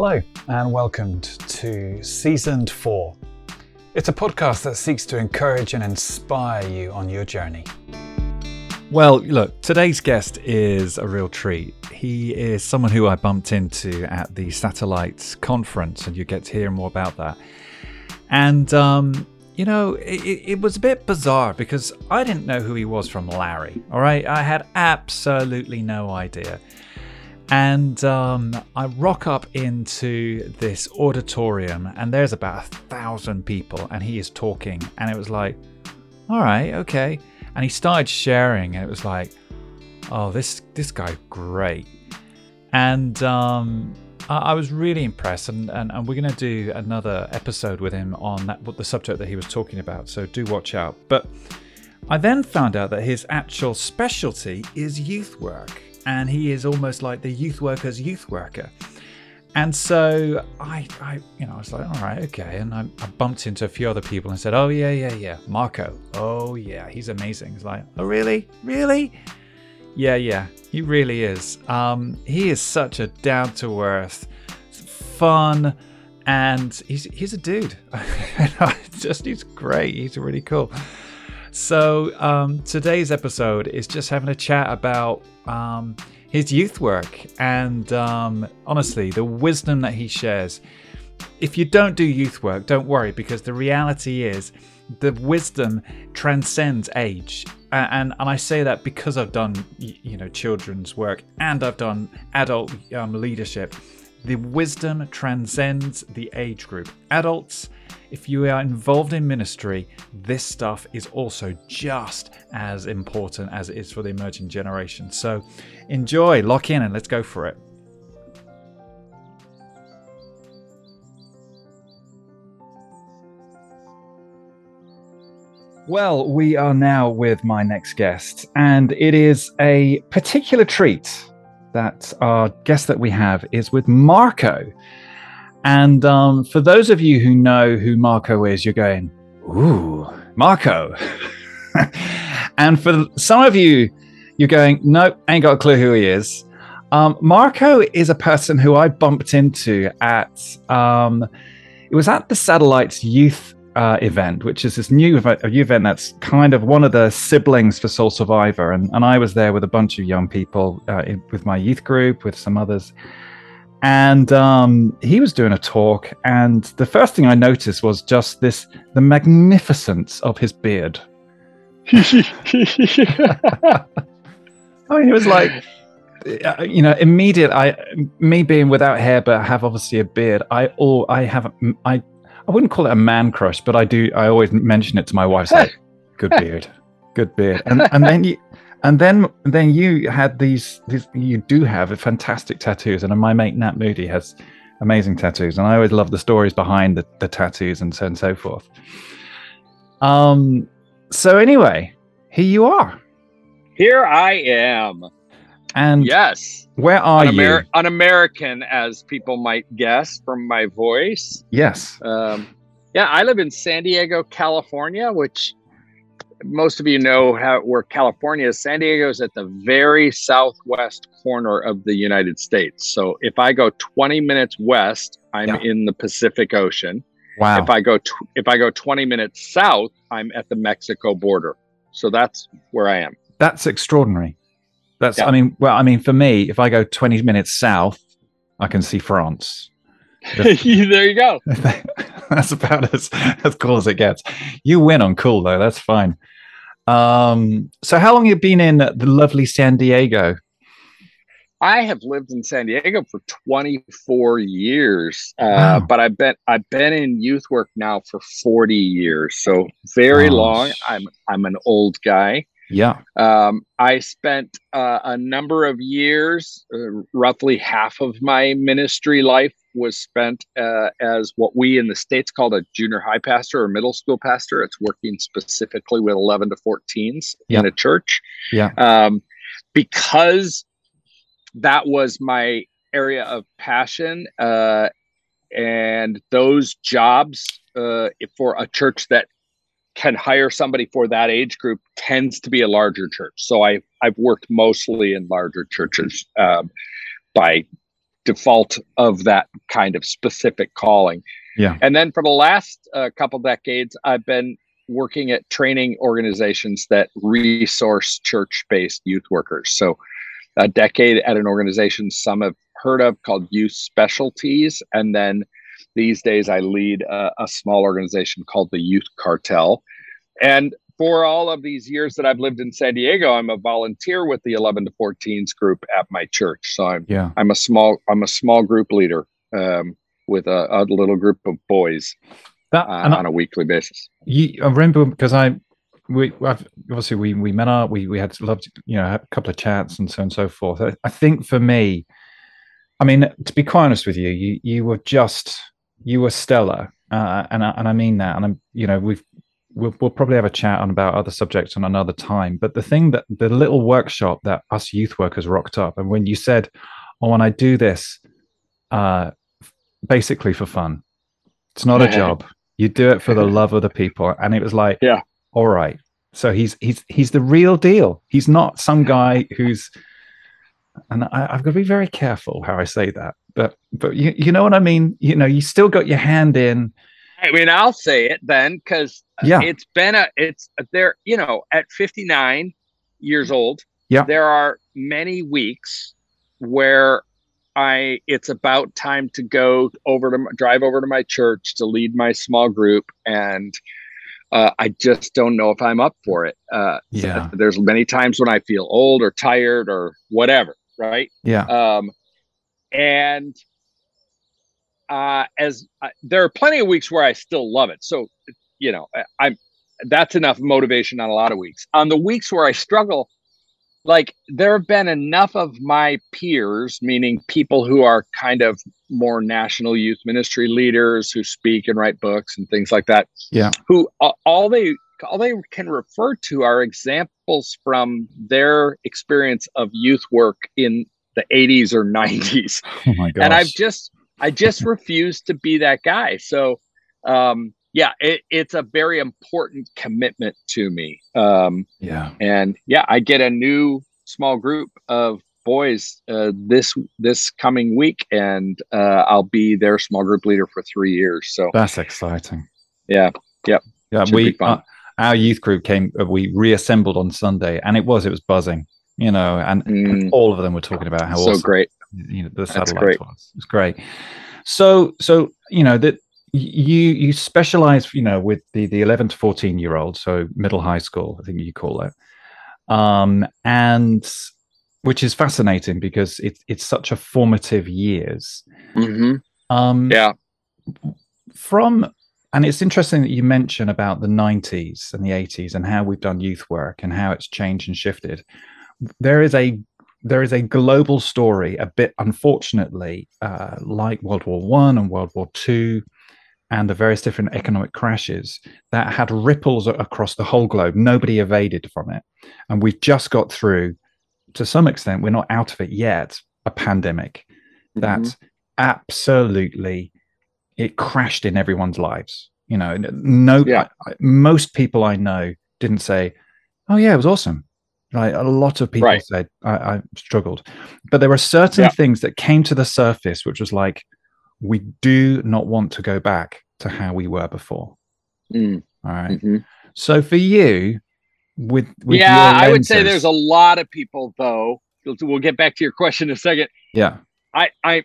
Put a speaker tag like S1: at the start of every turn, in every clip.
S1: Hello, and welcome to Season 4. It's a podcast that seeks to encourage and inspire you on your journey. Well, look, today's guest is a real treat. He is someone who I bumped into at the Satellites conference, and you get to hear more about that. And, um, you know, it, it was a bit bizarre because I didn't know who he was from Larry, all right? I had absolutely no idea. And um, I rock up into this auditorium, and there's about a thousand people, and he is talking. And it was like, all right, okay. And he started sharing, and it was like, oh, this this guy, great. And um, I, I was really impressed, and, and, and we're going to do another episode with him on that, the subject that he was talking about. So do watch out. But I then found out that his actual specialty is youth work and he is almost like the youth worker's youth worker. And so I, I, you know, I was like, all right, okay. And I, I, bumped into a few other people and said, oh yeah, yeah, yeah, Marko. Oh yeah, he's amazing. He's like, oh really, really? Yeah, yeah, he really is. Um, he is such a down to earth, fun, and he's he's a dude. just he's great. He's really cool. So um, today's episode is just having a chat about um, his youth work and um, honestly the wisdom that he shares. If you don't do youth work, don't worry because the reality is the wisdom transcends age. And, and I say that because I've done you know children's work and I've done adult um, leadership. The wisdom transcends the age group. Adults if you are involved in ministry, this stuff is also just as important as it is for the emerging generation. So enjoy, lock in, and let's go for it. Well, we are now with my next guest, and it is a particular treat that our guest that we have is with Marko. And um, for those of you who know who Marko is, you're going, ooh, Marko. and for some of you, you're going, nope, ain't got a clue who he is. Um, Marko is a person who I bumped into at, um, it was at the Satellites Youth uh, event, which is this new event, event that's kind of one of the siblings for Soul Survivor. And, and I was there with a bunch of young people uh, in, with my youth group, with some others and um, he was doing a talk and the first thing i noticed was just this the magnificence of his beard i mean it was like uh, you know immediate i me being without hair but have obviously a beard i all i have i i wouldn't call it a man crush but i do i always mention it to my wife like good beard good beard. And and then you and then then you had these, these you do have fantastic tattoos and my mate nat moody has amazing tattoos and i always love the stories behind the, the tattoos and so and so forth. Um so anyway here you are.
S2: Here i am
S1: and
S2: yes
S1: where are
S2: an
S1: Amer- you
S2: an american as people might guess from my voice
S1: yes
S2: um yeah i live in san diego california which most of you know how where California is. San Diego is at the very southwest corner of the United States. So if I go 20 minutes west, I'm yeah. in the Pacific Ocean.
S1: Wow.
S2: If I go tw- if I go 20 minutes south, I'm at the Mexico border. So that's where I am.
S1: That's extraordinary. That's yeah. I mean, well, I mean for me, if I go 20 minutes south, I can see France.
S2: there you go.
S1: that's about as as cool as it gets. You win on cool though. That's fine. Um, so how long have you been in the lovely San Diego?
S2: I have lived in San Diego for 24 years, uh, wow. but I've been I've been in youth work now for 40 years, so very oh. long. I'm I'm an old guy.
S1: Yeah.
S2: Um, I spent uh, a number of years, uh, roughly half of my ministry life was spent uh, as what we in the States called a junior high pastor or middle school pastor. It's working specifically with 11 to 14s yeah. in a church.
S1: Yeah.
S2: Um, because that was my area of passion. Uh, and those jobs uh, for a church that can hire somebody for that age group tends to be a larger church. So I I've worked mostly in larger churches um, by default of that kind of specific calling.
S1: Yeah.
S2: And then for the last uh, couple decades, I've been working at training organizations that resource church based youth workers. So, a decade at an organization some have heard of called Youth Specialties. And then these days, I lead a, a small organization called the Youth Cartel. And for all of these years that I've lived in San Diego, I'm a volunteer with the 11 to 14s group at my church. So I'm
S1: yeah.
S2: I'm a small I'm a small group leader um, with a, a, little group of boys that, uh, on I, a weekly basis.
S1: You, I remember because I we I've, obviously we we met up we we had loved you know a couple of chats and so on and so forth. I, I think for me, I mean to be quite honest with you, you you were just you were stellar, uh, and I, and I mean that. And I'm you know we've we'll, we'll probably have a chat on about other subjects on another time. But the thing that the little workshop that us youth workers rocked up, and when you said, "Oh, and I do this, uh, basically for fun. It's not a job. You do it for the love of the people." And it was like,
S2: "Yeah,
S1: all right." So he's he's he's the real deal. He's not some guy who's and I, have got to be very careful how I say that. But but you, you know what I mean. You know, you still got your hand in.
S2: I mean, I'll say it then because yeah. it's been a it's there. You know, at 59 years old,
S1: yeah,
S2: there are many weeks where I it's about time to go over to drive over to my church to lead my small group and. Uh, I just don't know if I'm up for it. Uh,
S1: yeah.
S2: there's many times when I feel old or tired or whatever, right?
S1: Yeah.
S2: Um, and uh, as uh, there are plenty of weeks where I still love it. So, you know, I, am that's enough motivation on a lot of weeks. On the weeks where I struggle, like there have been enough of my peers, meaning people who are kind of more national youth ministry leaders who speak and write books and things like that.
S1: Yeah.
S2: Who all they all they can refer to are examples from their experience of youth work in the 80s or 90s.
S1: Oh my gosh.
S2: And I've just I just refuse to be that guy. So, um, yeah, it, it's a very important commitment to me. Um,
S1: yeah,
S2: and yeah, I get a new small group of boys uh, this this coming week, and uh, I'll be their small group leader for three years. So
S1: that's exciting.
S2: Yeah, yep.
S1: Yeah, we uh, our youth group came. Uh, we reassembled on Sunday, and it was it was buzzing. You know, and, mm. and all of them were talking about how
S2: so
S1: awesome
S2: great
S1: you know the satellite was. It's great. So so you know that you you specialize you know with the the 11 to 14 year old so middle high school i think you call it um and which is fascinating because it's it's such a formative years
S2: mm-hmm.
S1: um
S2: yeah
S1: from and it's interesting that you mention about the 90s and the 80s and how we've done youth work and how it's changed and shifted there is a there is a global story, a bit unfortunately, uh, like World War One and World War Two, and the various different economic crashes that had ripples across the whole globe. Nobody evaded from it, and we've just got through. To some extent, we're not out of it yet. A pandemic mm-hmm. that absolutely it crashed in everyone's lives. You know, no,
S2: yeah.
S1: most people I know didn't say, "Oh yeah, it was awesome." Right, a lot of people right. said I, I, struggled, but there were certain yeah. things that came to the surface, which was like, we do not want to go back to how we were before.
S2: Mm.
S1: All right. mm-hmm. So for you, with, with
S2: yeah, lenses, I would say there's a lot of people though. We'll get back to your question in a second.
S1: Yeah,
S2: I I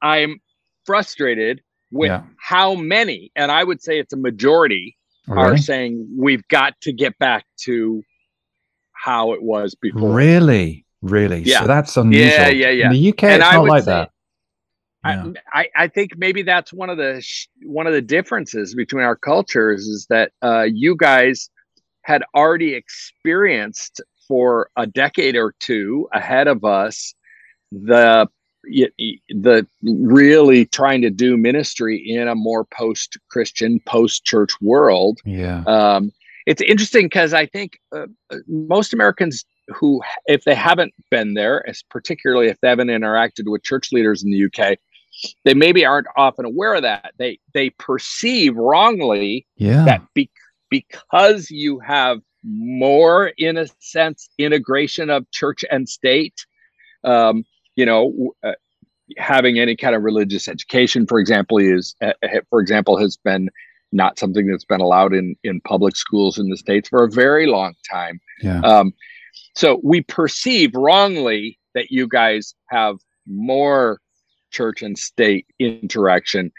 S2: I'm frustrated with yeah. how many, and I would say it's a majority, really? are saying we've got to get back to how it was before.
S1: Really, really.
S2: Yeah.
S1: So that's unusual.
S2: Yeah, yeah, yeah.
S1: In the UK, and it's I not like that.
S2: Yeah. I, I think maybe that's one of the sh- one of the differences between our cultures is that uh, you guys had already experienced for a decade or two ahead of us the the really trying to do ministry in a more post Christian, post church world.
S1: Yeah.
S2: Um, it's interesting because I think uh, uh, most Americans who, if they haven't been there, as particularly if they haven't interacted with church leaders in the UK, they maybe aren't often aware of that. They they perceive wrongly
S1: yeah.
S2: that be, because you have more, in a sense, integration of church and state. Um, you know, uh, having any kind of religious education, for example, is for example has been not something that's been allowed in in public schools in the states for a very long time.
S1: Yeah. Um,
S2: so we perceive wrongly that you guys have more church and state interaction.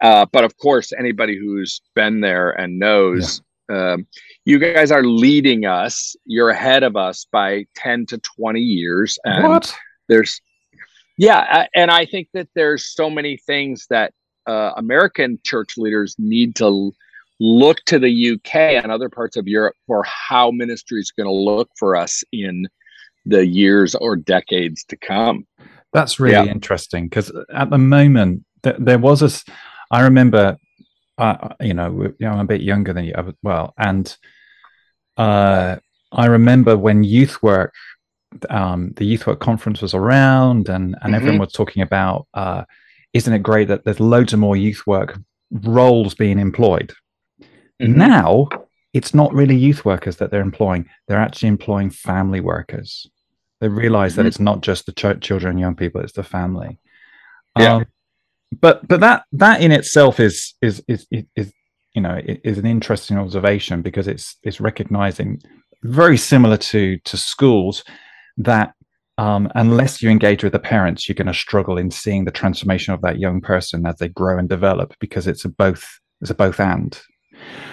S2: Uh, but of course, anybody who's been there and knows, yeah. um, you guys are leading us. You're ahead of us by 10 to 20 years. And
S1: what?
S2: There's, yeah. And I think that there's so many things that uh, American church leaders need to look to the UK and other parts of Europe for how ministry is going to look for us in the years or decades to come.
S1: That's really yeah. interesting because at the moment th- there was a. I remember, uh, you know, you know, I'm a bit younger than you. Well, and uh, I remember when youth work, um, the youth work conference was around, and and mm-hmm. everyone was talking about. Uh, isn't it great that there's loads of more youth work roles being employed? Mm-hmm. Now it's not really youth workers that they're employing; they're actually employing family workers. They realize mm-hmm. that it's not just the ch- children and young people; it's the family.
S2: Yeah. Um,
S1: but but that that in itself is is is is, you know is an interesting observation because it's it's recognizing very similar to to schools that um, unless you engage with the parents, you're going to struggle in seeing the transformation of that young person as they grow and develop because it's a both it's a both and.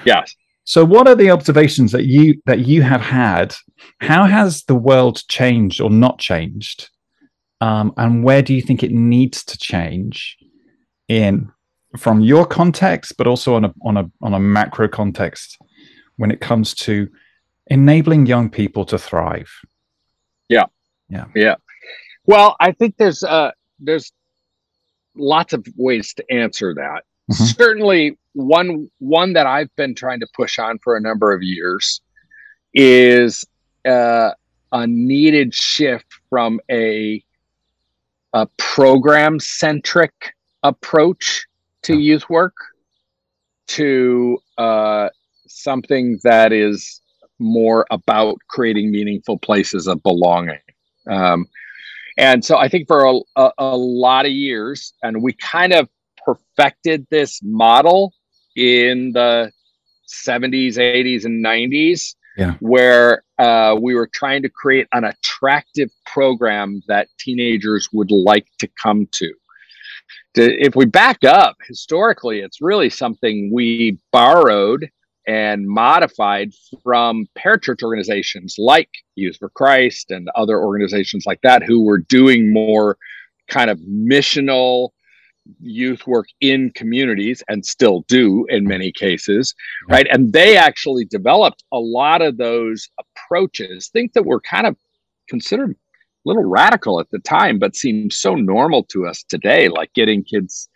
S2: Yes.
S1: So, what are the observations that you that you have had? How has the world changed or not changed, um, and where do you think it needs to change in from your context, but also on a on a on a macro context when it comes to enabling young people to thrive?
S2: Yeah,
S1: yeah,
S2: yeah. Well, I think there's uh, there's lots of ways to answer that. Mm-hmm. Certainly, one one that I've been trying to push on for a number of years is uh, a needed shift from a a program centric approach to youth work to uh, something that is more about creating meaningful places of belonging. Um, and so I think for a, a, a, lot of years, and we kind of perfected this model in the 70s, 80s, and 90s,
S1: yeah.
S2: where uh, we were trying to create an attractive program that teenagers would like to come to. to. If we back up historically, it's really something we borrowed and modified from parachurch organizations like Youth for Christ and other organizations like that who were doing more kind of missional youth work in communities and still do in many cases right? And they actually developed a lot of those approaches think that were kind of considered a little radical at the time but seem so normal to us today like getting kids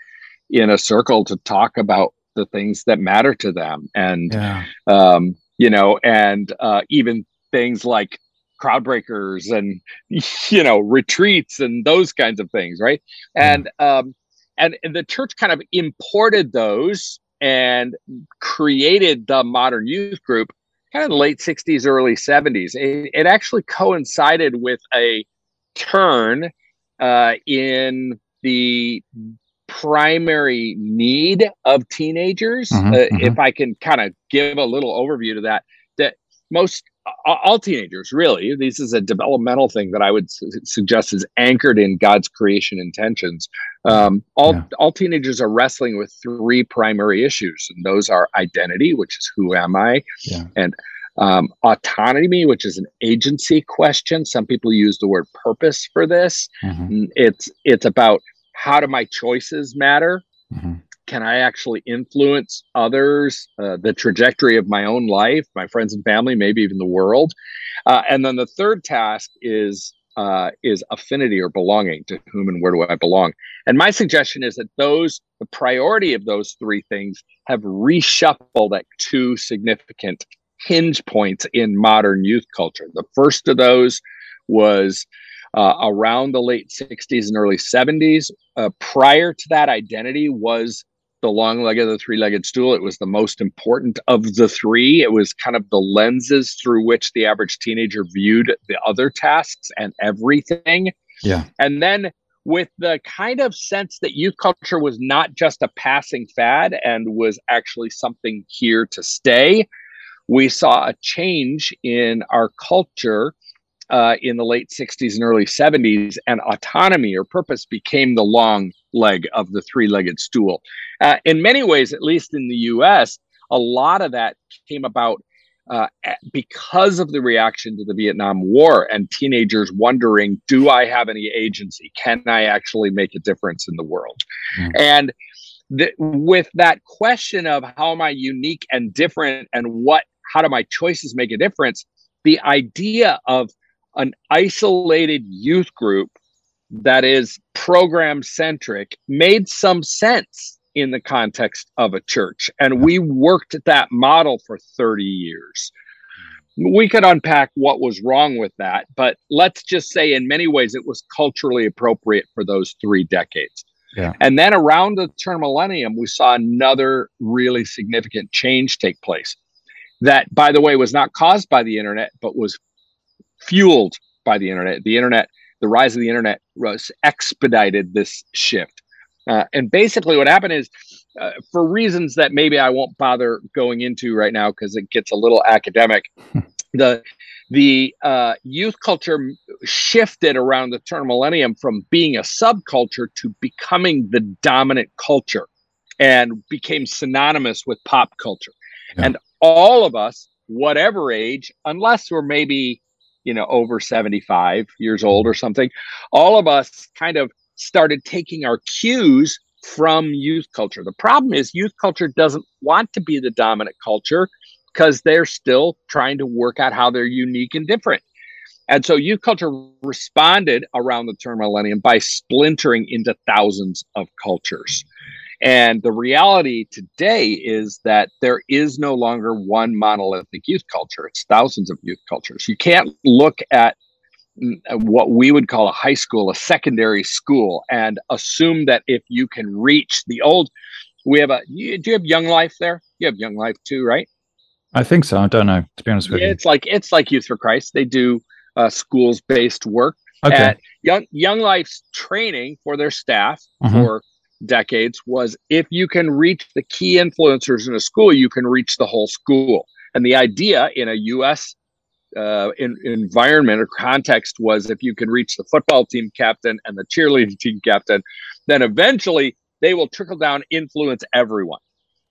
S2: in a circle to talk about the things that matter to them. And
S1: yeah.
S2: um, you know and uh, even things like crowd breakers and you know retreats and those kinds of things right? And um, and, and the church kind of imported those and created the modern youth group kind of late 60s early 70s it, it actually coincided with a turn uh, in the primary need of teenagers mm-hmm, uh, mm-hmm. if i can kind of give a little overview to that that most all teenagers really this is a developmental thing that i would su- suggest is anchored in god's creation intentions um, all yeah. all teenagers are wrestling with three primary issues and those are identity which is who am i
S1: yeah.
S2: and um, autonomy which is an agency question some people use the word purpose for this mm-hmm. it's it's about how do my choices matter mm-hmm can I actually influence others, uh, the trajectory of my own life, my friends and family, maybe even the world? Uh, and then the third task is uh, is affinity or belonging to whom and where do I belong? And my suggestion is that those the priority of those three things have reshuffled at two significant hinge points in modern youth culture. The first of those was uh, around the late 60s and early 70s. Uh, prior to that, identity was the long leg of the three legged stool. It was the most important of the three. It was kind of the lenses through which the average teenager viewed the other tasks and everything.
S1: Yeah.
S2: And then with the kind of sense that youth culture was not just a passing fad and was actually something here to stay. We saw a change in our culture uh, in the late 60s and early 70s, and autonomy or purpose became the long leg of the three legged stool. Uh, in many ways, at least in the US, a lot of that came about uh, because of the reaction to the Vietnam War and teenagers wondering, do I have any agency? Can I actually make a difference in the world? Mm. And th- with that question of how am I unique and different and what, how do my choices make a difference? The idea of an isolated youth group that is program centric made some sense in the context of a church. And we worked at that model for 30 years. We could unpack what was wrong with that, but let's just say in many ways it was culturally appropriate for those three decades. Yeah. And then around the turn of millennium, we saw another really significant change take place. That, by the way, was not caused by the internet, but was fueled by the internet. The internet, the rise of the internet, was expedited this shift. Uh, and basically, what happened is, uh, for reasons that maybe I won't bother going into right now because it gets a little academic, the the uh, youth culture shifted around the turn of millennium from being a subculture to becoming the dominant culture, and became synonymous with pop culture. Yeah. And all of us, whatever age, unless we're maybe you know over 75 years old or something, all of us kind of started taking our cues from youth culture. The problem is youth culture doesn't want to be the dominant culture because they're still trying to work out how they're unique and different. And so youth culture responded around the turn millennium by splintering into thousands of cultures. And the reality today is that there is no longer one monolithic youth culture. It's thousands of youth cultures. You can't look at what we would call a high school, a secondary school, and assume that if you can reach the old, we have a. do you have Young Life there? You have Young Life too, right?
S1: I think so. I don't know to be honest with you.
S2: It's like it's like Youth for Christ. They do uh, schools based work.
S1: Okay. At
S2: Young Young Life's training for their staff mm-hmm. for decades was if you can reach the key influencers in a school, you can reach the whole school. And the idea in a U.S uh, in, environment or context was if you can reach the football team captain and the cheerleading team captain, then eventually they will trickle down, influence everyone.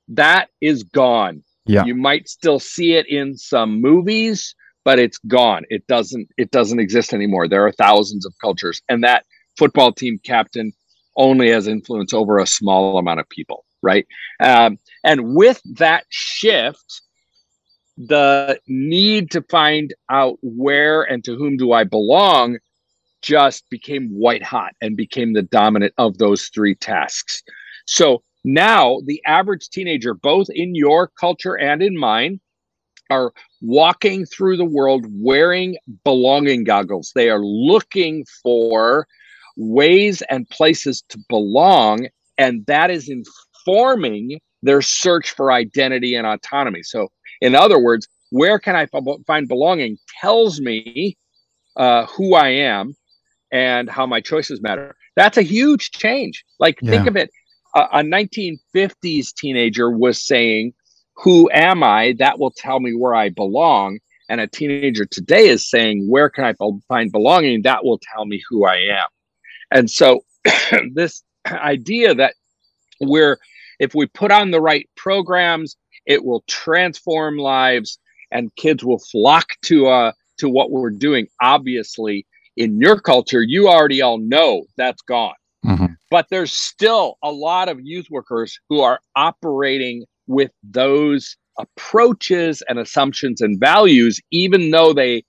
S2: That is gone.
S1: Yeah.
S2: You might still see it in some movies, but it's gone. It doesn't it doesn't exist anymore. There are thousands of cultures and that football team captain only has influence over a small amount of people, right? Um, and with that shift, the need to find out where and to whom do I belong just became white hot and became the dominant of those three tasks. So now the average teenager, both in your culture and in mine, are walking through the world wearing belonging goggles. They are looking for ways and places to belong, and that is informing their search for identity and autonomy. So in other words, where can I find belonging tells me uh, who I am and how my choices matter. That's a huge change. Like, yeah. think of it a, a 1950s teenager was saying, Who am I? That will tell me where I belong. And a teenager today is saying, Where can I find belonging? That will tell me who I am. And so, this idea that we're, if we put on the right programs, it will transform lives, and kids will flock to uh to what we're doing. Obviously, in your culture, you already all know that's gone. Mm-hmm. But there's still a lot of youth workers who are operating with those approaches and assumptions and values, even though they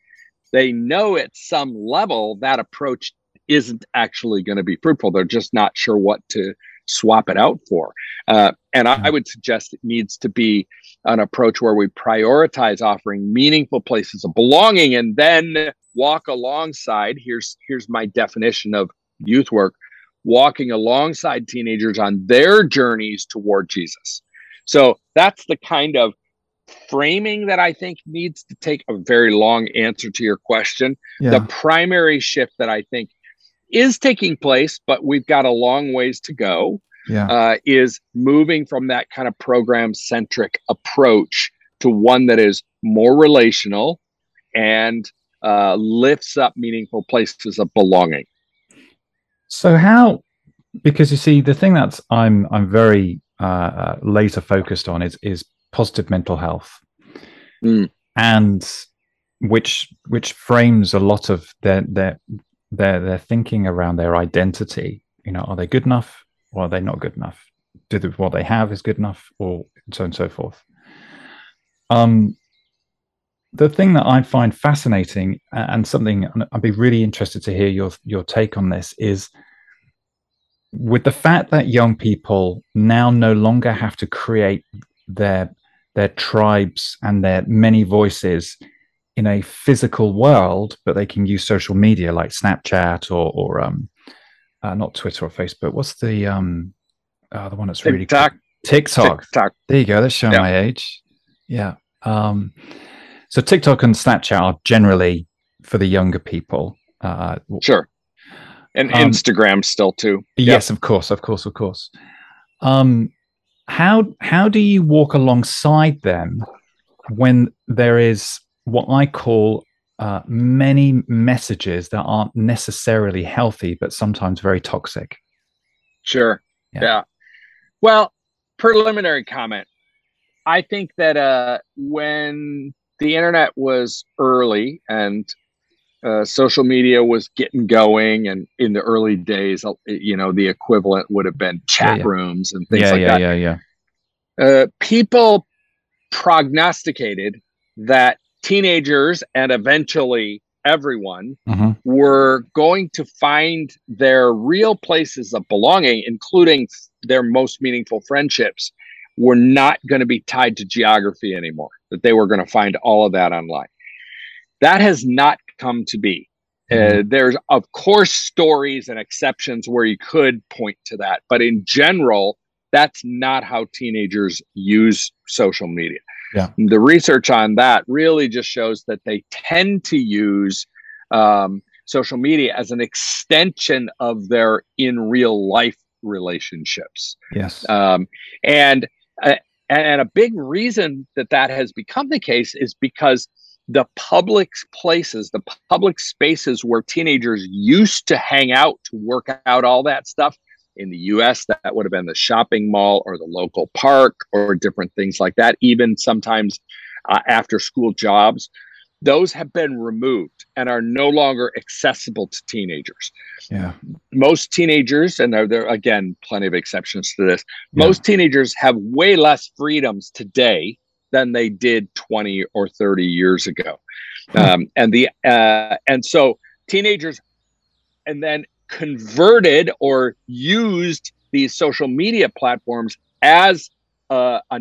S2: they know at some level that approach isn't actually going to be fruitful. They're just not sure what to swap it out for. Uh, and I, I, would suggest it needs to be an approach where we prioritize offering meaningful places of belonging and then walk alongside. Here's here's my definition of youth work: walking alongside teenagers on their journeys toward Jesus. So that's the kind of framing that I think needs to take a very long answer to your question. Yeah. The primary shift that I think is taking place, but we've got a long ways to go.
S1: Yeah.
S2: Uh, is moving from that kind of program centric approach to one that is more relational and uh, lifts up meaningful places of belonging.
S1: So how? Because you see, the thing that's I'm I'm very uh, uh laser focused on is is positive mental health,
S2: mm.
S1: and which which frames a lot of their their their their thinking around their identity. You know, are they good enough or are they not good enough? Do the, what they have is good enough, or so and so forth. Um, the thing that I find fascinating and something I'd be really interested to hear your your take on this is with the fact that young people now no longer have to create their their tribes and their many voices in a physical world, but they can use social media like Snapchat or or um, uh, not Twitter or Facebook. What's the um, uh, the one that's really
S2: TikTok.
S1: TikTok.
S2: TikTok.
S1: There you go. That's showing my age. Yeah. Um, so TikTok and Snapchat are generally for the younger people. Uh,
S2: sure. And um, Instagram still too.
S1: Yes, of course, of course, of course. Um, how how do you walk alongside them when there is what I call uh, many messages that aren't necessarily healthy, but sometimes very toxic?
S2: Sure. yeah. yeah. Well, preliminary comment. I think that uh, when the internet was early and uh, social media was getting going, and in the early days, uh, you know, the equivalent would have been chat yeah, yeah. rooms and things like that.
S1: Yeah, yeah,
S2: yeah. Uh, people prognosticated that teenagers and eventually everyone
S1: mm-hmm.
S2: were going to find their real places of belonging, including their most meaningful friendships, were not going to be tied to geography anymore, that they were going to find all of that online. That has not come to be. Uh, mm-hmm. there's, of course, stories and exceptions where you could point to that, but in general, that's not how teenagers use social media.
S1: Yeah.
S2: The research on that really just shows that they tend to use um, social media as an extension of their in real life relationships.
S1: Yes.
S2: Um, and uh, and a big reason that that has become the case is because the public places, the public spaces where teenagers used to hang out to work out all that stuff. In the US, that would have been the shopping mall or the local park or different things like that, even sometimes uh, after school jobs those have been removed and are no longer accessible to teenagers.
S1: Yeah.
S2: Most teenagers, and there, are again plenty of exceptions to this, yeah. most teenagers have way less freedoms today than they did 20 or 30 years ago. Hmm. Um, and the uh, and so teenagers and then converted or used these social media platforms as uh, a,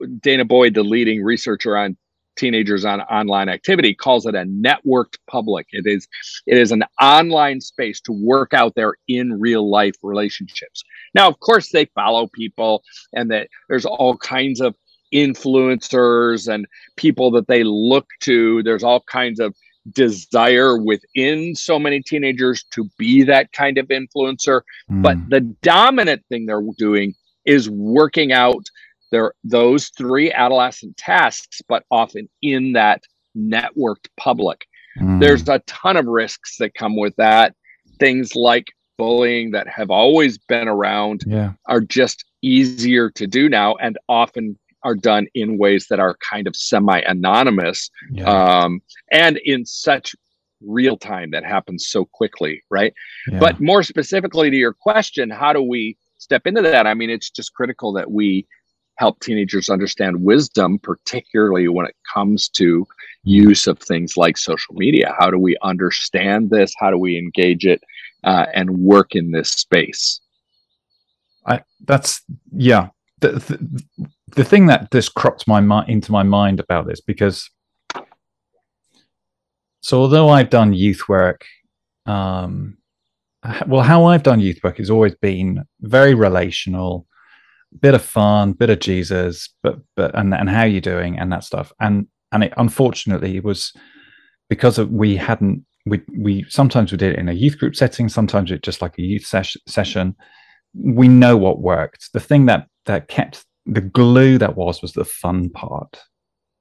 S2: Danah Boyd, the leading researcher on teenagers on online activity calls it a networked public. It is it is an online space to work out their in real life relationships. Now of course they follow people and that there's all kinds of influencers and people that they look to. There's all kinds of desire within so many teenagers to be that kind of influencer mm. but the dominant thing they're doing is working out their those three adolescent tasks, but often in that networked public. Mm. There's a ton of risks that come with that. Things like bullying that have always been around
S1: yeah.
S2: are just easier to do now and often are done in ways that are kind of semi anonymous yeah. um, and in such real time that happens so quickly, right? Yeah. But more specifically to your question, how do we step into that? I mean, it's just critical that we help teenagers understand wisdom, particularly when it comes to use of things like social media. How do we understand this? How do we engage it uh, and work in this space?
S1: I that's yeah. The, the, the thing that just cropped my mind into my mind about this because so although I've done youth work, um, well, how I've done youth work has always been very relational bit of fun, bit of Jesus, but but and and how you doing and that stuff. And and it unfortunately was because of, we hadn't we we sometimes we did it in a youth group setting, sometimes it just like a youth ses- session. We know what worked. The thing that that kept the glue that was was the fun part,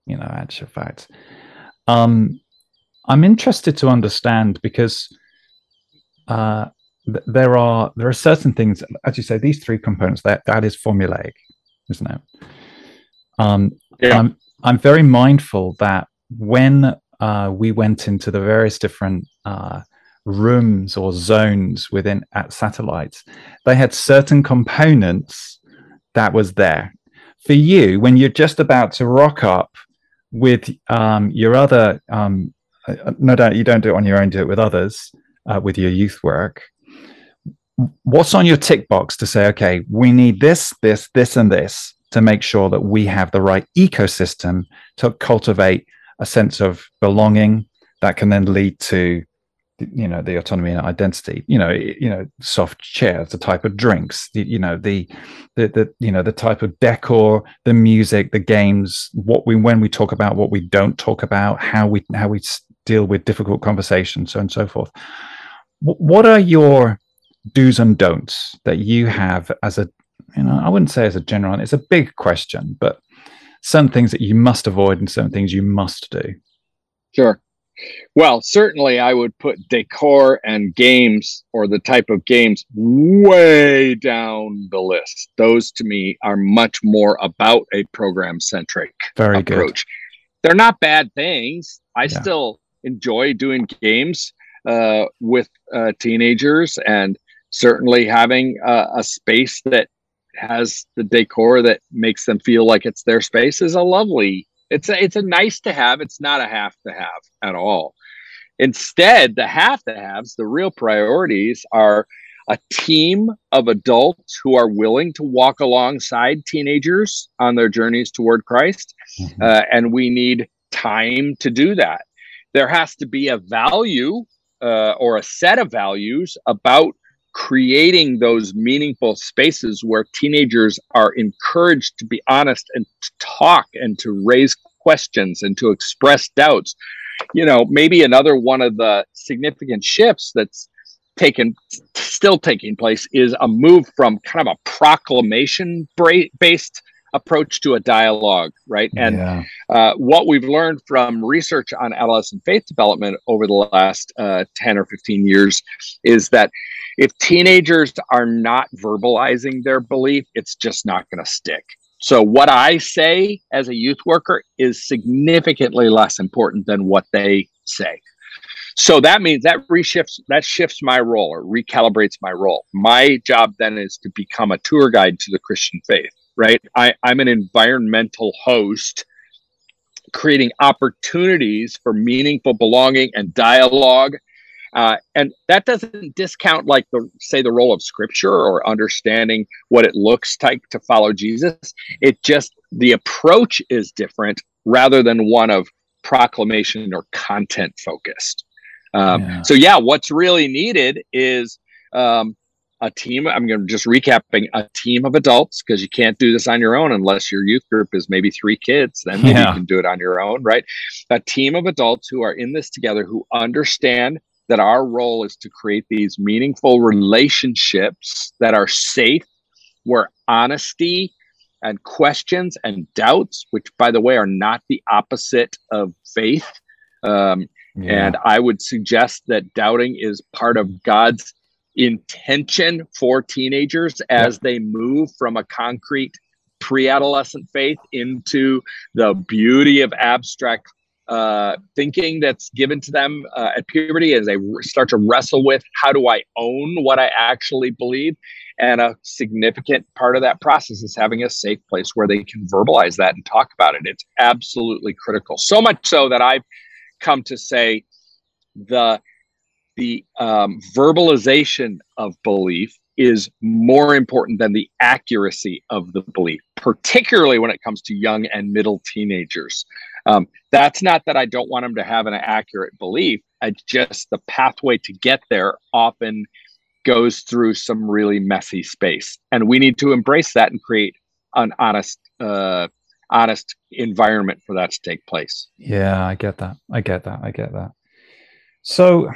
S1: you know, actual fact. Um, I'm interested to understand because uh, th- there are there are certain things, as you say, these three components that that is formulaic, isn't it? Um, yeah. I'm I'm very mindful that when uh, we went into the various different uh, rooms or zones within at satellites, they had certain components that was there. For you, when you're just about to rock up with um, your other, um, uh, no doubt you don't do it on your own, do it with others, uh, with your youth work. What's on your tick box to say, okay, we need this, this, this, and this to make sure that we have the right ecosystem to cultivate a sense of belonging that can then lead to you know the autonomy and identity you know you know soft chairs the type of drinks the, you know the, the the you know the type of decor the music the games what we when we talk about what we don't talk about how we how we deal with difficult conversations so and so forth. What are your do's and don'ts that you have as a you know i wouldn't say as a general it's a big question but certain things that you must avoid and certain things you must do?
S2: Sure well, certainly I would put decor and games or the type of games way down the list. Those to me are much more about a program centric approach. Good. They're not bad things. I yeah. still enjoy doing games uh, with uh, teenagers and certainly having a, a space that has the decor that makes them feel like it's their space is a lovely it's a, it's a nice to have. It's not a have to have at all. Instead, the have to haves, the real priorities are a team of adults who are willing to walk alongside teenagers on their journeys toward Christ. Mm-hmm. Uh, and we need time to do that. There has to be a value uh, or a set of values about creating those meaningful spaces where teenagers are encouraged to be honest and to talk and to raise questions and to express doubts. You know, maybe another one of the significant shifts that's taken still taking place is a move from kind of a proclamation based approach to a dialogue, right? And yeah. uh, what we've learned from research on adolescent faith development over the last uh, 10 or 15 years is that if teenagers are not verbalizing their belief, it's just not going to stick. So, what I say as a youth worker is significantly less important than what they say. So that means that reshifts that shifts my role or recalibrates my role. My job then is to become a tour guide to the Christian faith, right? I, I'm an environmental host creating opportunities for meaningful belonging and dialogue uh, and that doesn't discount, like the say, the role of Scripture or understanding what it looks like to follow Jesus. It just the approach is different rather than one of proclamation or content focused. Um, yeah. So yeah, what's really needed is um, a team. I'm going to just recapping a team of adults because you can't do this on your own unless your youth group is maybe three kids. Then maybe yeah. you can do it on your own, right? A team of adults who are in this together who understand that our role is to create these meaningful relationships that are safe, where honesty and questions and doubts, which by the way are not the opposite of faith. Um, yeah. And I would suggest that doubting is part of God's intention for teenagers as they move from a concrete pre adolescent faith into the beauty of abstract uh, thinking that's given to them uh, at puberty as they start to wrestle with how do I own what I actually believe. And a significant part of that process is having a safe place where they can verbalize that and talk about it. It's absolutely critical. So much so that I've come to say the the um, verbalization of belief is more important than the accuracy of the belief, particularly when it comes to young and middle teenagers. Um, that's not that I don't want them to have an accurate belief. I just the pathway to get there often goes through some really messy space, and we need to embrace that and create an honest, uh, honest environment for that to take place.
S1: Yeah, I get that. I get that. I get that. So,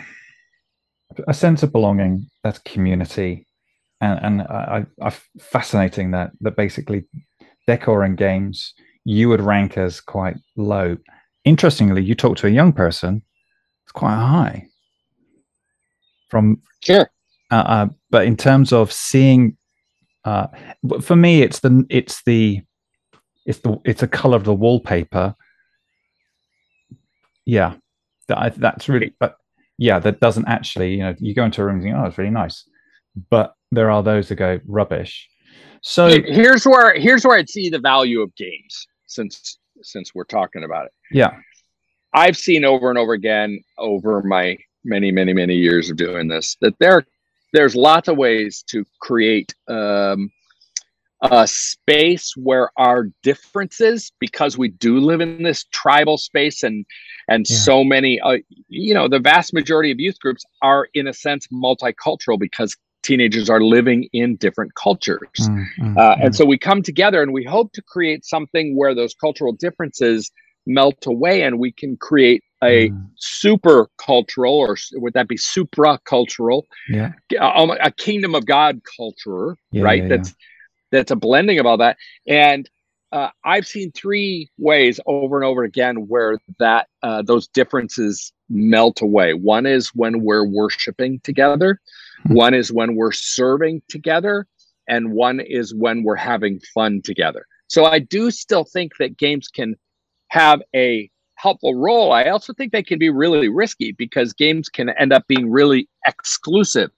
S1: a sense of belonging, that's community. And, and I, I fascinating that that basically decor and games you would rank as quite low. Interestingly, you talk to a young person, it's quite high. From
S2: sure,
S1: uh, uh, but in terms of seeing, uh, for me, it's the it's the it's the it's a color of the wallpaper. Yeah, that, that's really, but yeah, that doesn't actually, you know, you go into a room and think, oh, it's really nice, but there are those that go rubbish. So
S2: here's where here's where I'd see the value of games since since we're talking about it.
S1: Yeah.
S2: I've seen over and over again over my many many many years of doing this that there there's lots of ways to create um, a space where our differences because we do live in this tribal space and and yeah. so many uh, you know the vast majority of youth groups are in a sense multicultural because teenagers are living in different cultures. Mm, mm, uh, and mm. so we come together and we hope to create something where those cultural differences melt away and we can create a mm. super cultural or would that be supra cultural
S1: yeah
S2: a, a, kingdom of god culture yeah, right? yeah, that's that's a blending of all that. And uh, i've seen three ways over and over again where that uh, those differences melt away. One is when we're worshiping together one is when we're serving together, and one is when we're having fun together. So I do still think that games can have a helpful role. I also think they can be really risky because games can end up being really exclusive.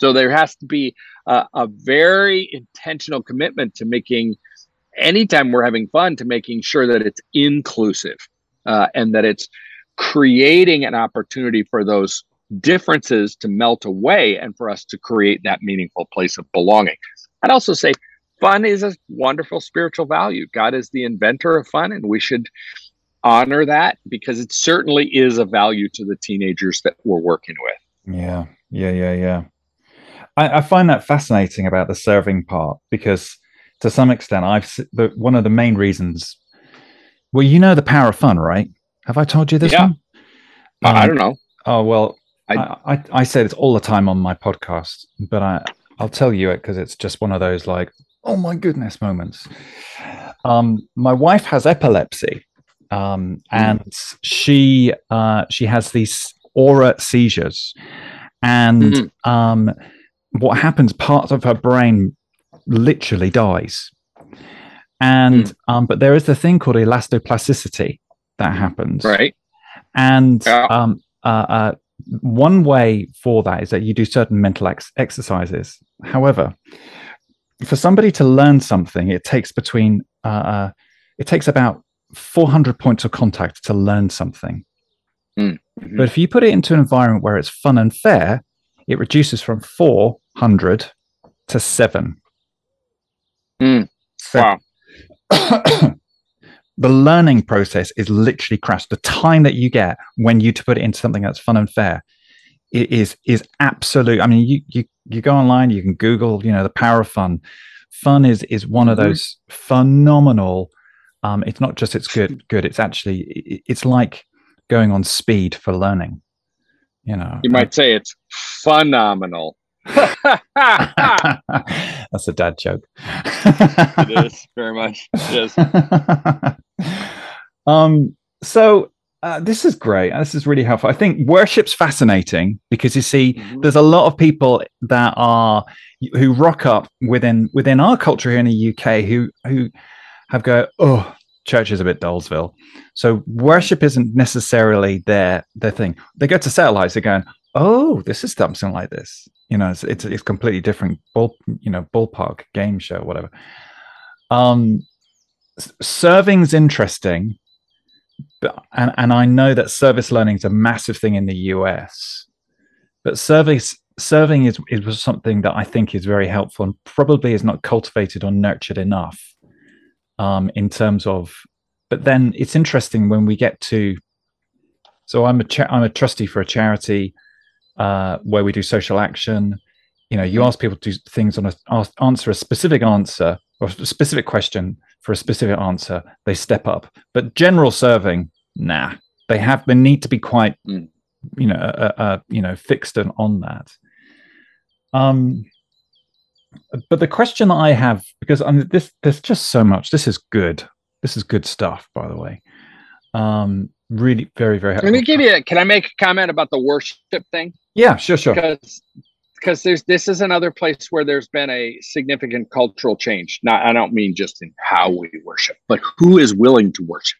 S2: So there has to be a, a very intentional commitment to making anytime we're having fun to making sure that it's inclusive uh, and that it's creating an opportunity for those differences to melt away and for us to create that meaningful place of belonging. I'd also say fun is a wonderful spiritual value. God is the inventor of fun, and we should honor that because it certainly is a value to the teenagers that we're working with.
S1: Yeah, yeah, yeah, yeah. I, I find that fascinating about the serving part because to some extent, I've the, one of the main reasons. Well, you know the power of fun, right? Have I told you this
S2: yeah.
S1: one?
S2: Um, I don't know.
S1: Oh well, I, I, I say this all the time on my podcast, but I I'll tell you it because it's just one of those like oh my goodness moments. Um, my wife has epilepsy, um, mm. and she uh, she has these aura seizures, and mm-hmm. um, what happens? Part of her brain literally dies, and mm. um, but there is the thing called elastoplasticity that happens,
S2: right?
S1: And yeah. um, uh, uh, one way for that is that you do certain mental ex- exercises. However, for somebody to learn something, it takes between uh, uh it takes about 400 points of contact to learn something. Mm-hmm. But if you put it into an environment where it's fun and fair, it reduces from 400 to seven.
S2: Mm. So,
S1: wow. the learning process is literally crashed. The time that you get when you to put it into something that's fun and fair is is absolute. I mean, you you you go online, you can Google, you know, the power of fun. Fun is is one of mm-hmm. those phenomenal. Um, it's not just it's good, good. It's actually it's like going on speed for learning. You know,
S2: you might say it's phenomenal.
S1: That's a dad joke.
S2: it is very much. It
S1: is. um. So uh, this is great. This is really helpful. I think worship's fascinating because you see, mm-hmm. there's a lot of people that are who rock up within within our culture here in the UK who who have go, oh, church is a bit Dullsville. So worship isn't necessarily their their thing. They go to satellites, they're going, oh, this is something like this. You know, it's it's, it's completely different ball, you know, ballpark game show, whatever. Um, serving's interesting, but and and I know that service learning is a massive thing in the US, but service serving is is something that I think is very helpful and probably is not cultivated or nurtured enough. Um, in terms of, but then it's interesting when we get to. So I'm a cha- I'm a trustee for a charity uh, where we do social action. You know, you ask people to do things on a ask, answer a specific answer or a specific question for a specific answer. They step up, but general serving, nah. They have they need to be quite mm. you know uh, uh, you know fixed and on that. Um, but the question that I have because I mean, this there's just so much. This is good. This is good stuff, by the way. Um, really, very, very. Happy.
S2: Let me give you. A, can I make a comment about the worship thing?
S1: Yeah, sure, sure.
S2: Because because there's this is another place where there's been a significant cultural change. Not I don't mean just in how we worship, but who is willing to worship.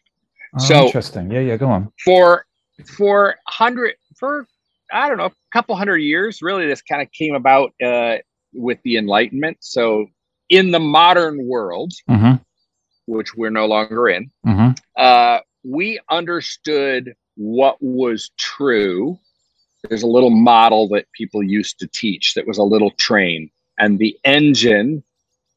S1: Oh, so interesting. Yeah, yeah. Go on.
S2: For for hundred for I don't know a couple hundred years, really, this kind of came about uh, with the Enlightenment. So in the modern world, mm-hmm. which we're no longer in, mm-hmm. uh, we understood what was true. There's a little model that people used to teach that was a little train and the engine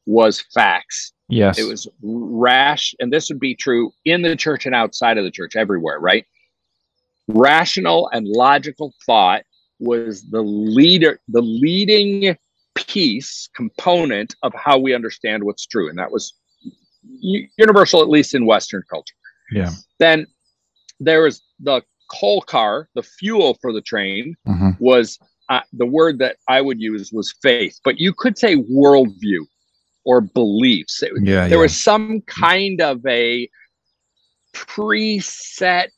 S2: was facts
S1: yes.
S2: It was rash and this would be true in the church and outside of the church everywhere right? Rational and logical thought was the leader the leading piece component of how we understand what's true and that was universal at least in western culture
S1: yeah
S2: then there was the coal car, the fuel for the train, mm-hmm. was uh, the word that I would use was faith, but you could say worldview or beliefs. It, yeah, there yeah. was some kind of a preset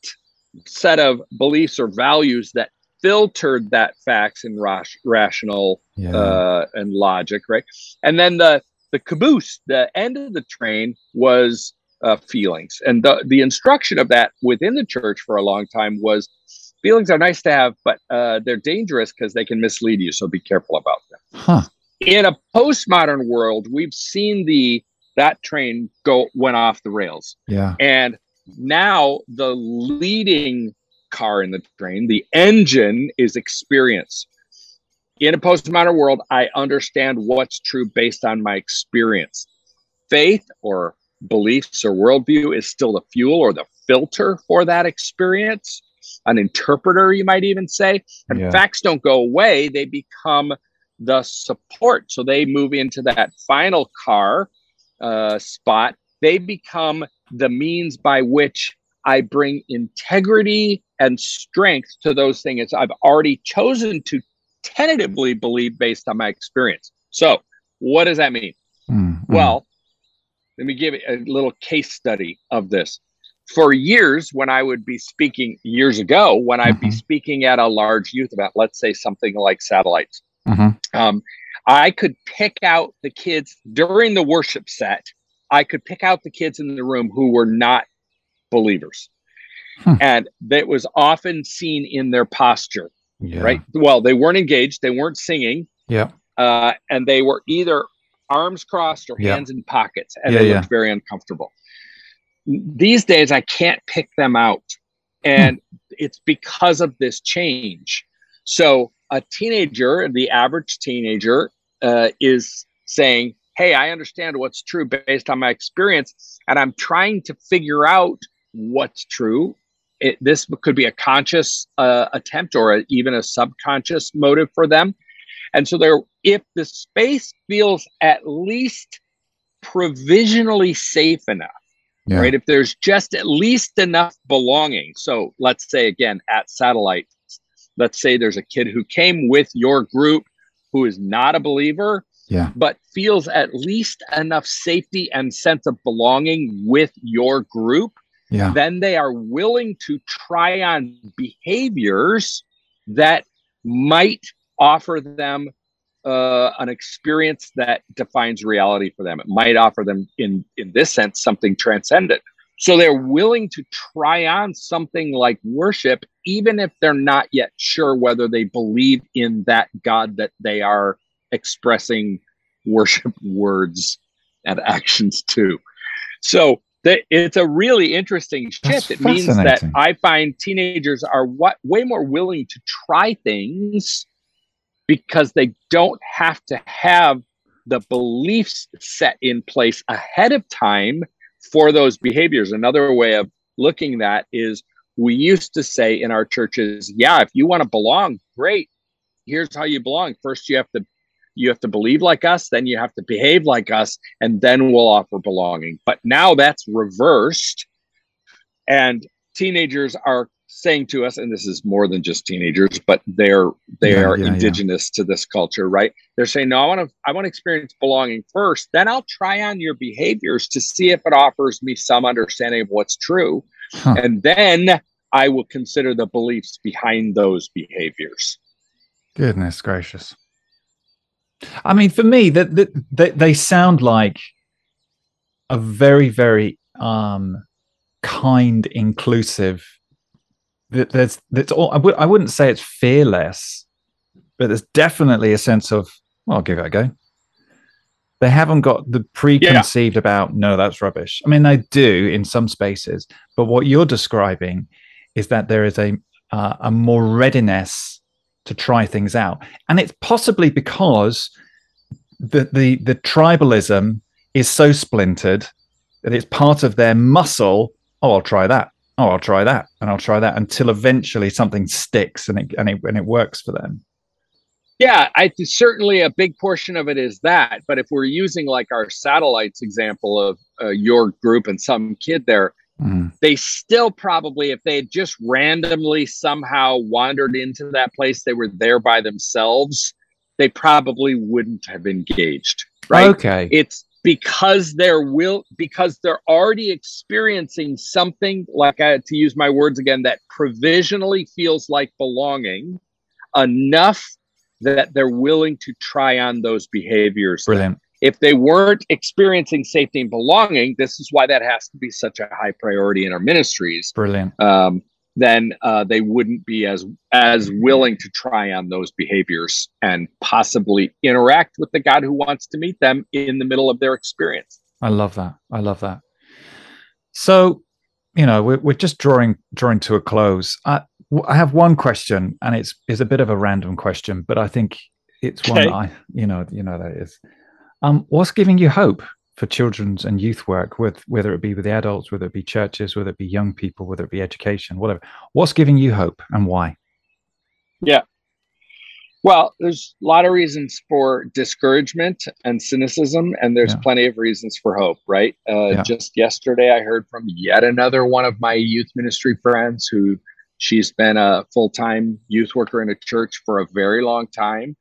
S2: set of beliefs or values that filtered that facts and rational yeah. uh, and logic, right? And then the the caboose, the end of the train was uh, feelings. And the, the instruction of that within the church for a long time was feelings are nice to have, but uh, they're dangerous because they can mislead you. So be careful about them.
S1: Huh.
S2: In a postmodern world, we've seen the that train go went off the rails.
S1: Yeah.
S2: And now the leading car in the train, the engine is experience. In a postmodern world, I understand what's true based on my experience. Faith or beliefs or worldview is still the fuel or the filter for that experience, an interpreter, you might even say. And yeah. facts don't go away, they become the support. So they move into that final car uh, spot. They become the means by which I bring integrity and strength to those things I've already chosen to tentatively believe based on my experience. So, what does that mean? Mm-hmm. Well, let me give a little case study of this. For years, when I would be speaking years ago, when I'd mm-hmm. be speaking at a large youth event, let's say something like satellites, mm-hmm. um, I could pick out the kids during the worship set. I could pick out the kids in the room who were not believers. Hmm. And that was often seen in their posture, yeah. right? Well, they weren't engaged, they weren't singing.
S1: Yeah.
S2: Uh, and they were either arms crossed or hands in pockets, and yeah, they looked very uncomfortable. These days, I can't pick them out, and hmm. it's because of this change. So, a teenager, the average teenager, uh, is saying, Hey, I understand what's true based on my experience, and I'm trying to figure out what's true. It, this could be a conscious uh, attempt or a, even a subconscious motive for them. And so there, if the space feels at least provisionally safe enough, yeah. right? If there's just at least enough belonging. So let's say again at satellite, let's say there's a kid who came with your group who is not a believer,
S1: yeah.
S2: but feels at least enough safety and sense of belonging with your group.
S1: Yeah.
S2: Then they are willing to try on behaviors that might offer them uh, an experience that defines reality for them. It might offer them, in in this sense, something transcendent. So they're willing to try on something like worship, even if they're not yet sure whether they believe in that God that they are expressing worship words and actions to. So it's a really interesting shift. it means that I find teenagers are what way more willing to try things because they don't have to have the beliefs set in place ahead of time for those behaviors. Another way of looking at that is we used to say in our churches, yeah, if you want to belong, great. Here's how you belong. First you have to you have to believe like us, then you have to behave like us, and then we'll offer belonging. But now that's reversed. And teenagers are saying to us, and this is more than just teenagers, but they're they yeah, are yeah, indigenous yeah. to this culture, right? They're saying, no, I want to I want to experience belonging first. Then I'll try on your behaviors to see if it offers me some understanding of what's true, huh. and then I will consider the beliefs behind those behaviors.
S1: Goodness gracious! I mean, for me, that that they sound like a very very um kind, inclusive there's there's all I w- I wouldn't say it's fearless, but there's definitely a sense of well, I'll give it a go. They haven't got the preconceived yeah. about no, that's rubbish. I mean, they do in some spaces, but what you're describing is that there is a uh, a more readiness to try things out, and it's possibly because the the the tribalism is so splintered that it's part of their muscle. Oh, I'll try that oh, I'll try that and I'll try that until eventually something sticks and it and it and it works for them.
S2: Yeah, I certainly a big portion of it is that. But if we're using like our satellites example of uh, your group and some kid there, mm. they still probably, if they had just randomly somehow wandered into that place, they were there by themselves, they probably wouldn't have engaged. Right?
S1: Okay.
S2: It's because they're will because they're already experiencing something like I, to use my words again that provisionally feels like belonging enough that they're willing to try on those behaviors.
S1: Brilliant.
S2: If they weren't experiencing safety and belonging this is why that has to be such a high priority in our ministries.
S1: Brilliant.
S2: Um, then uh, they wouldn't be as as willing to try on those behaviors and possibly interact with the God who wants to meet them in the middle of their experience.
S1: I love that. I love that. So, you know, we're, we're just drawing drawing to a close. I, I have one question, and it's is a bit of a random question, but I think it's one I, you know, you know that is. Um, what's giving you hope for children's and youth work, with whether it be with the adults, whether it be churches, whether it be young people, whether it be education, whatever. What's giving you hope and why?
S2: Yeah. Well, there's a lot of reasons for discouragement and cynicism, and there's yeah. plenty of reasons for hope, right? Uh, yeah. Just yesterday, I heard from yet another one of my youth ministry friends who she's been a full time youth worker in a church for a very long time.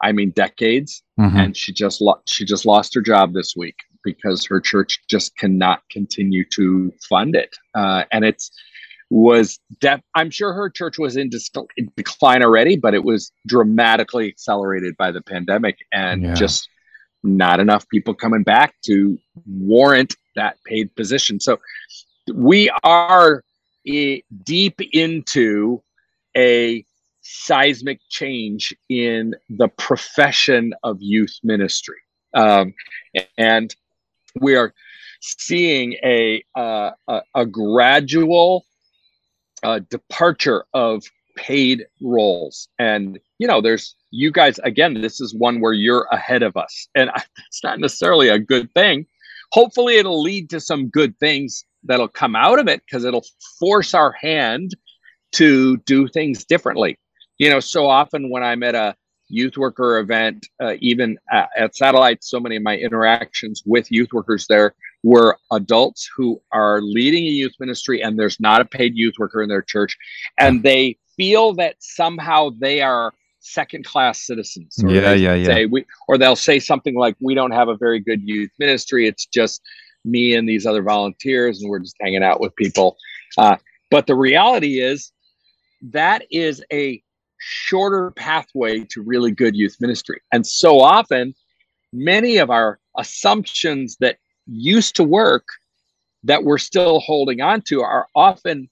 S2: I mean, decades, mm-hmm. and she just lo- she just lost her job this week because her church just cannot continue to fund it. Uh, and it's was def- I'm sure her church was in, dis- in, decline already, but it was dramatically accelerated by the pandemic and yeah. just not enough people coming back to warrant that paid position. So we are e- deep into a seismic change in the profession of youth ministry. Um, and we are seeing a uh, a, a, gradual uh, departure of paid roles. And you know there's you guys again this is one where you're ahead of us. And it's not necessarily a good thing. Hopefully it'll lead to some good things that'll come out of it because it'll force our hand to do things differently. You know so often when i'm at a youth worker event, uh, even at, at Satellite, so many of my interactions with youth workers there were adults who are leading a youth ministry and there's not a paid youth worker in their church. And they feel that somehow they are second class citizens.
S1: yeah, yeah, yeah.
S2: We, or they'll say something like, we don't have a very good youth ministry. It's just me and these other volunteers and we're just hanging out with people. Uh, but the reality is that is a shorter pathway to really good youth ministry. And so often, many of our assumptions that used to work that we're still holding on to are often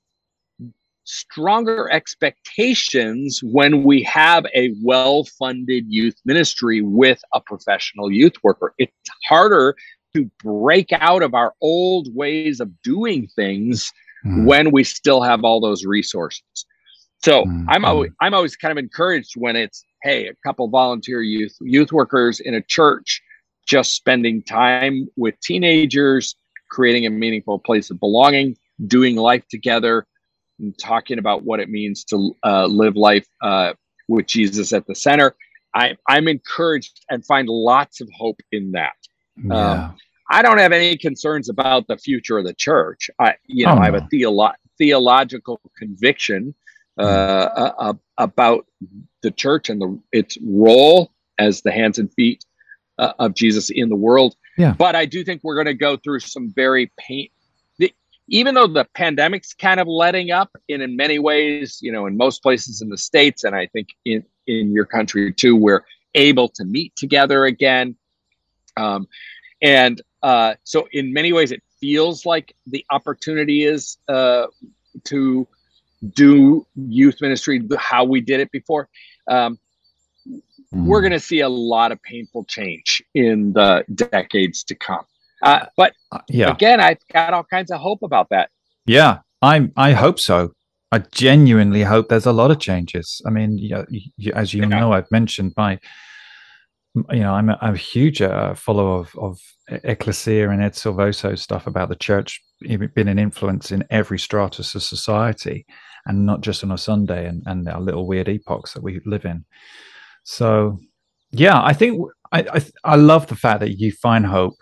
S2: stronger expectations when we have a well funded youth ministry with a professional youth worker. It's harder to break out of our old ways of doing things mm. when we still have all those resources. So mm-hmm. I'm always I'm always kind of encouraged when it's hey, a couple volunteer youth youth workers in a church just spending time with teenagers, creating a meaningful place of belonging, doing life together, and talking about what it means to uh, live life uh, with Jesus at the center. I, I'm encouraged and find lots of hope in that. Yeah. Um, I don't have any concerns about the future of the church. I, you know, oh, I have a theolo- theological conviction uh, uh, about the church and the, its role as the hands and feet uh, of Jesus in the world.
S1: Yeah.
S2: But I do think we're going to go through some very pain. The, even though the pandemic's kind of letting up, and in many ways, you know, in most places in the states, and I think in in your country too, we're able to meet together again. Um, and uh, so, in many ways, it feels like the opportunity is uh, to do youth ministry how we did it before. Um, we're hmm. going to see a lot of painful change in the decades to come. Uh, but uh, yeah, again, I've got all kinds of hope about that.
S1: Yeah, I I hope so. I genuinely hope there's a lot of changes. I mean, you, you, as you yeah. know, I've mentioned my, you know, I'm a, I'm a huge uh, follower of, of Ecclesia and Ed Silvoso stuff about the church being an influence in every stratus of society and not just on a Sunday and, and our little weird epochs that we live in. So, yeah, I think I, I, I love the fact that you find hope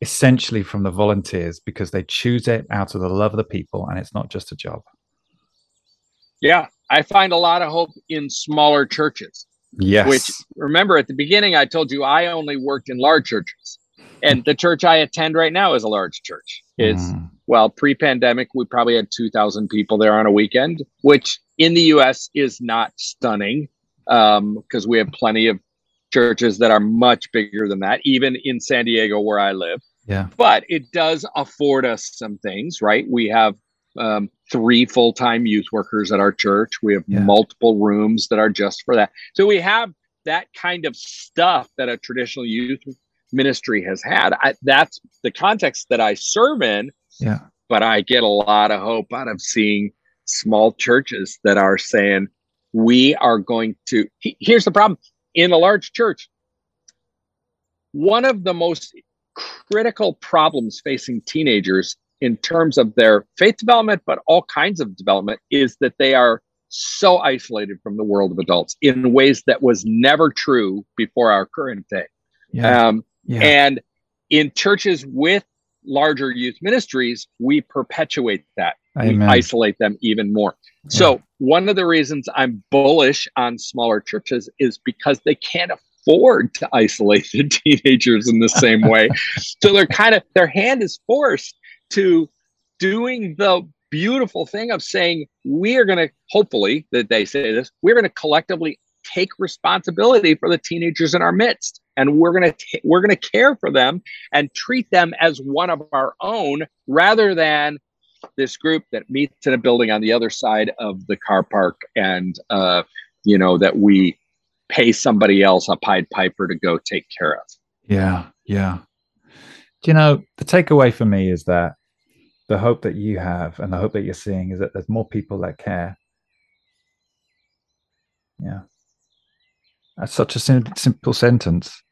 S1: essentially from the volunteers because they choose it out of the love of the people and it's not just a job.
S2: Yeah, I find a lot of hope in smaller churches.
S1: Yes.
S2: Which remember at the beginning I told you I only worked in large churches. And the church I attend right now is a large church. It's mm. Well, pre-pandemic we probably had 2000 people there on a weekend, which in the US is not stunning because um, we have plenty of churches that are much bigger than that, even in San Diego where I live.
S1: Yeah.
S2: But it does afford us some things, right? We have um, three full time youth workers at our church. We have yeah. multiple rooms that are just for that. So we have that kind of stuff that a traditional youth ministry has had. I, that's the context that I serve in.
S1: Yeah.
S2: But I get a lot of hope out of seeing small churches that are saying, we are going to here's the problem in a large church one of the most critical problems facing teenagers in terms of their faith development but all kinds of development is that they are so isolated from the world of adults in ways that was never true before our current day yeah. Um, yeah. and in churches with larger youth ministries we perpetuate that Amen. we isolate them even more so one of the reasons I'm bullish on smaller churches is because they can't afford to isolate the teenagers in the same way. so they're kind of their hand is forced to doing the beautiful thing of saying we are going to hopefully that they say this we're going to collectively take responsibility for the teenagers in our midst and we're going to we're going to care for them and treat them as one of our own rather than this group that meets in a building on the other side of the car park and uh, you know that we pay somebody else a pied piper to go take care of.
S1: Yeah yeah. Do you know the takeaway for me is that the hope that you have and the hope that you're seeing is that there's more people that care. Yeah. That's such a sim- simple sentence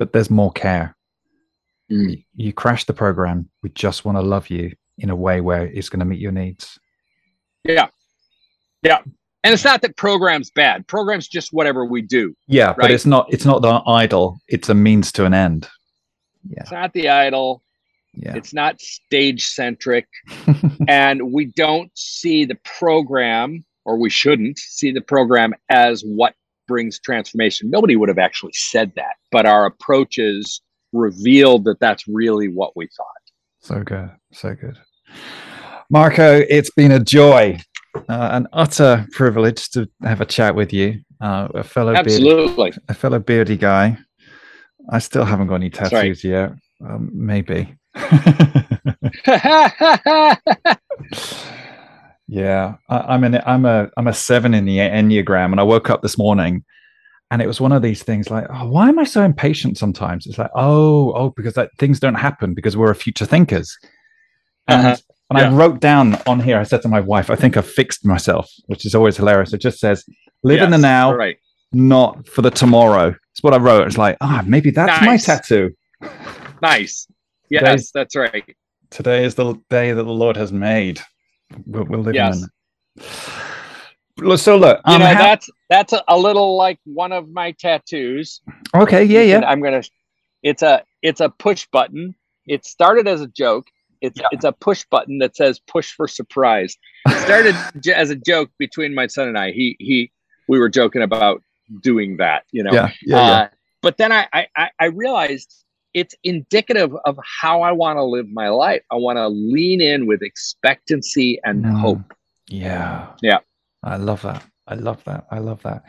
S1: but there's more care mm. you crash the program we just want to love you in a way where it's going to meet your needs.
S2: Yeah. Yeah. And it's not that program's bad. Program's just whatever we do.
S1: Yeah, right? but it's not it's not the idol. It's a means to an end.
S2: Yeah. It's not the idol. Yeah. It's not stage centric. and we don't see the program, or we shouldn't see the program as what brings transformation. Nobody would have actually said that, but our approaches revealed that that's really what we thought.
S1: So good. So good. Marko, it's been a joy, uh, an utter privilege to have a chat with you, uh, a fellow
S2: absolutely
S1: beardy, a fellow beardy guy. I still haven't got any tattoos yet. Um, maybe. yeah, I, am an I'm a I'm a seven in the enneagram, and I woke up this morning, and it was one of these things like, oh, why am I so impatient? Sometimes it's like, oh, oh, because that, things don't happen because we're future thinkers. And, uh-huh. and yeah. I wrote down on here, I said to my wife, I think I fixed myself, which is always hilarious. It just says, live yes, in the now, right. not for the tomorrow. It's what I wrote. It's like, ah, oh, maybe that's nice. my tattoo.
S2: Nice. Yes, that's right.
S1: Today is the day that the Lord has made. We'll, we'll live yes. in it. So look,
S2: you um, know, ha- that's that's a, little like one of my tattoos.
S1: Okay, yeah, yeah.
S2: I'm gonna. It's a it's a push button. It started as a joke It's yeah. it's a push button that says push for surprise. It started as a joke between my son and I. He he we were joking about doing that, you know.
S1: Yeah, yeah, uh, yeah.
S2: But then I, I I realized it's indicative of how I want to live my life. I want to lean in with expectancy and mm. hope.
S1: Yeah.
S2: Yeah.
S1: I love that. I love that. I love that.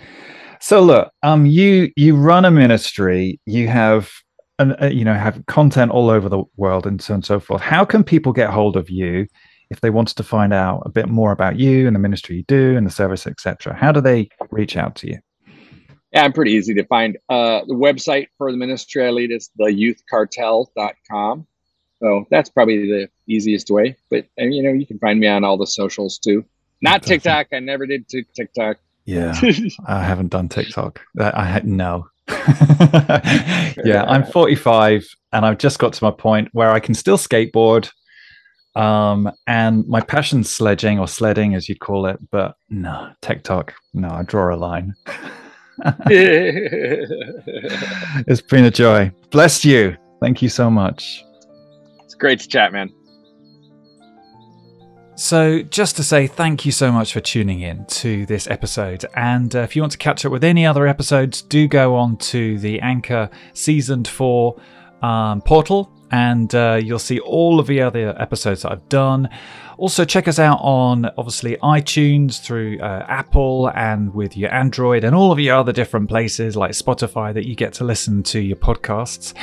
S1: So look, um, you you run a ministry. You have and uh, you know have content all over the world and so on and so forth. How can people get hold of you if they wanted to find out a bit more about you and the ministry you do and the service, etc.? How do they reach out to you?
S2: Yeah, I'm pretty easy to find. Uh, the website for the ministry I lead is theyouthcartel.com. So that's probably the easiest way. But and, you know, you can find me on all the socials too. Not TikTok. I never did TikTok.
S1: Yeah, I haven't done TikTok. I had no. yeah, I'm 45 and I've just got to my point where I can still skateboard. Um, and my passion's sledging or sledding, as you'd call it. But no, TikTok. No, I draw a line. it's been a joy. Bless you. Thank you so much.
S2: It's great to chat, man.
S1: So, just to say thank you so much for tuning in to this episode. And uh, if you want to catch up with any other episodes, do go on to the Anchor Season 4 um, portal and uh, you'll see all of the other episodes that I've done. Also, check us out on obviously iTunes through uh, Apple and with your Android and all of your other different places like Spotify that you get to listen to your podcasts.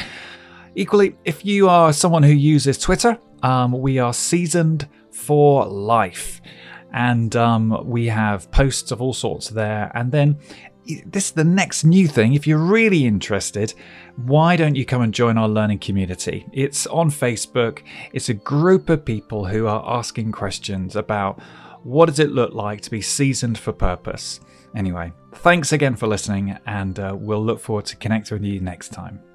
S1: Equally, if you are someone who uses Twitter, um, we are seasoned for life. And um, we have posts of all sorts there. And then this is the next new thing. If you're really interested, why don't you come and join our learning community? It's on Facebook. It's a group of people who are asking questions about what does it look like to be seasoned for purpose. Anyway, thanks again for listening, and uh, we'll look forward to connecting with you next time.